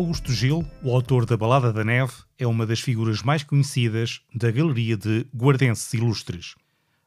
Augusto Gil, o autor da Balada da Neve, é uma das figuras mais conhecidas da galeria de guardenses ilustres.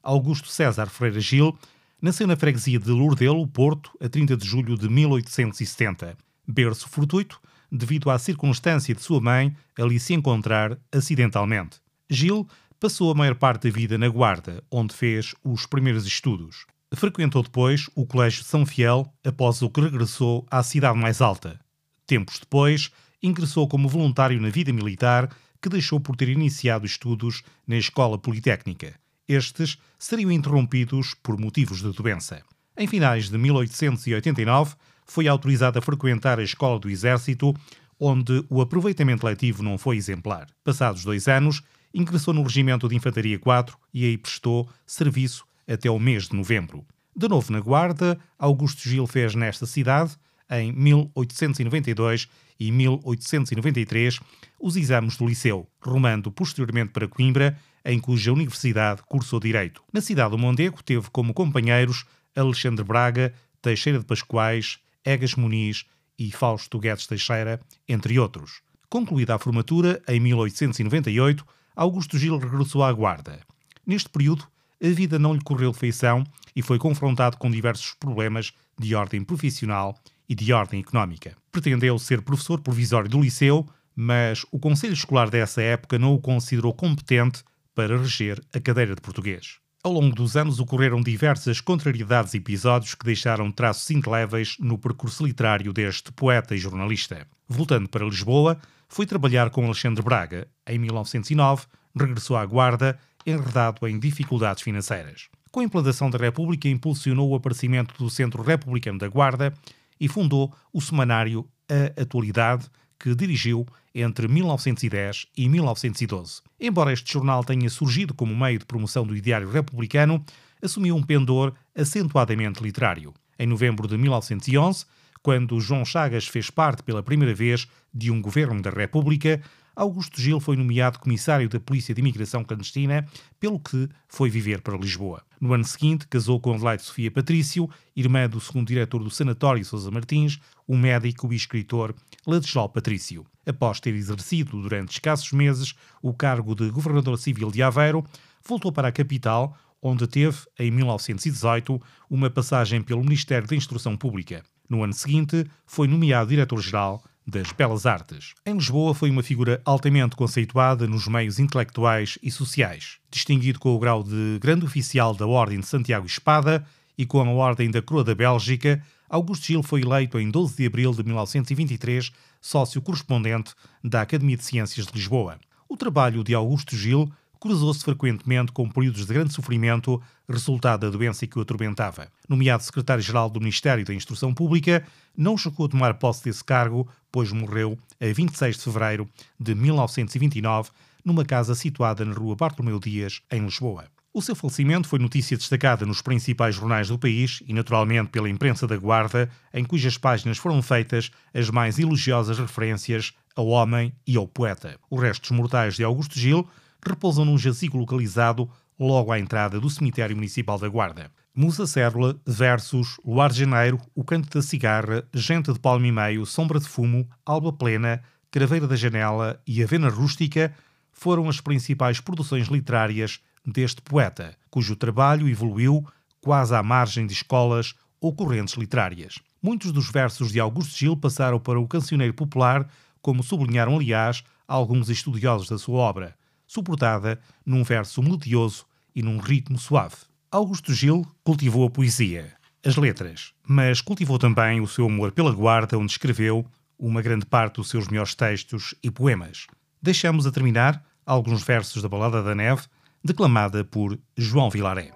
Augusto César Ferreira Gil nasceu na freguesia de Lourdelo, Porto, a 30 de julho de 1870. Berço fortuito, devido à circunstância de sua mãe ali se encontrar acidentalmente. Gil passou a maior parte da vida na Guarda, onde fez os primeiros estudos. Frequentou depois o Colégio São Fiel, após o que regressou à cidade mais alta. Tempos depois, ingressou como voluntário na vida militar, que deixou por ter iniciado estudos na Escola Politécnica. Estes seriam interrompidos por motivos de doença. Em finais de 1889, foi autorizado a frequentar a Escola do Exército, onde o aproveitamento letivo não foi exemplar. Passados dois anos, ingressou no Regimento de Infantaria 4 e aí prestou serviço até o mês de novembro. De novo na Guarda, Augusto Gil fez nesta cidade, em 1892 e 1893, os exames do Liceu, rumando posteriormente para Coimbra, em cuja universidade cursou Direito. Na cidade do Mondego teve como companheiros Alexandre Braga, Teixeira de Pascoais, Egas Muniz e Fausto Guedes Teixeira, entre outros. Concluída a formatura, em 1898, Augusto Gil regressou à Guarda. Neste período, a vida não lhe correu feição e foi confrontado com diversos problemas de ordem profissional e de ordem económica. Pretendeu ser professor provisório do liceu, mas o Conselho Escolar dessa época não o considerou competente para reger a cadeira de português. Ao longo dos anos ocorreram diversas contrariedades e episódios que deixaram traços indeléveis no percurso literário deste poeta e jornalista. Voltando para Lisboa, foi trabalhar com Alexandre Braga. Em 1909, regressou à Guarda, enredado em dificuldades financeiras. Com a implantação da República, impulsionou o aparecimento do Centro Republicano da Guarda e fundou o semanário A Atualidade, que dirigiu entre 1910 e 1912. Embora este jornal tenha surgido como meio de promoção do ideário republicano, assumiu um pendor acentuadamente literário. Em novembro de 1911, quando João Chagas fez parte pela primeira vez de um governo da República, Augusto Gil foi nomeado comissário da Polícia de Imigração Clandestina, pelo que foi viver para Lisboa. No ano seguinte, casou com Adelaide Sofia Patrício, irmã do segundo diretor do Sanatório Sousa Martins, o médico e escritor Ladislau Patrício. Após ter exercido durante escassos meses o cargo de governador civil de Aveiro, voltou para a capital, onde teve, em 1918, uma passagem pelo Ministério da Instrução Pública. No ano seguinte, foi nomeado diretor-geral das Belas Artes. Em Lisboa foi uma figura altamente conceituada nos meios intelectuais e sociais, distinguido com o grau de Grande Oficial da Ordem de Santiago Espada e com a Ordem da Coroa da Bélgica, Augusto Gil foi eleito em 12 de abril de 1923 sócio correspondente da Academia de Ciências de Lisboa. O trabalho de Augusto Gil cruzou-se frequentemente com períodos de grande sofrimento resultado da doença que o atormentava. Nomeado secretário-geral do Ministério da Instrução Pública, não chegou a tomar posse desse cargo, pois morreu a 26 de fevereiro de 1929 numa casa situada na rua Bartolomeu Dias, em Lisboa. O seu falecimento foi notícia destacada nos principais jornais do país e, naturalmente, pela imprensa da Guarda, em cujas páginas foram feitas as mais elogiosas referências ao homem e ao poeta. Os restos mortais de Augusto Gil repousam num jazigo localizado logo à entrada do cemitério municipal da Guarda. Musa Cérula versus Luar Janeiro, O Canto da Cigarra, Gente de Palmo e Meio, Sombra de Fumo, Alba Plena, Craveira da Janela e Avena Rústica foram as principais produções literárias deste poeta, cujo trabalho evoluiu quase à margem de escolas ou correntes literárias. Muitos dos versos de Augusto Gil passaram para o cancioneiro popular, como sublinharam, aliás, alguns estudiosos da sua obra suportada num verso melodioso e num ritmo suave. Augusto Gil cultivou a poesia, as letras, mas cultivou também o seu amor pela guarda, onde escreveu uma grande parte dos seus melhores textos e poemas. Deixamos a terminar alguns versos da Balada da Neve, declamada por João Vilaré.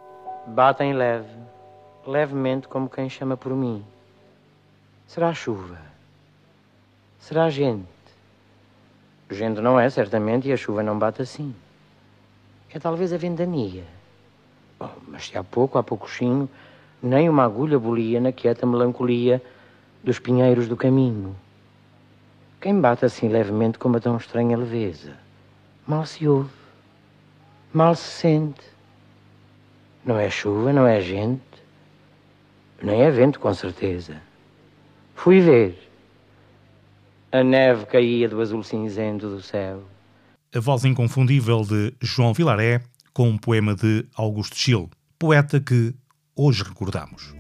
Batem leve, levemente como quem chama por mim. Será chuva? Será gente? Gente não é, certamente, e a chuva não bate assim. É talvez a ventania. Bom, mas se há pouco, há poucochinho, nem uma agulha bolia na quieta melancolia dos pinheiros do caminho. Quem bate assim levemente com uma tão estranha leveza? Mal se ouve, mal se sente. Não é chuva, não é gente, nem é vento, com certeza. Fui ver. A neve caía do azul cinzento do céu. A voz inconfundível de João Vilaré com um poema de Augusto Gil, poeta que hoje recordamos.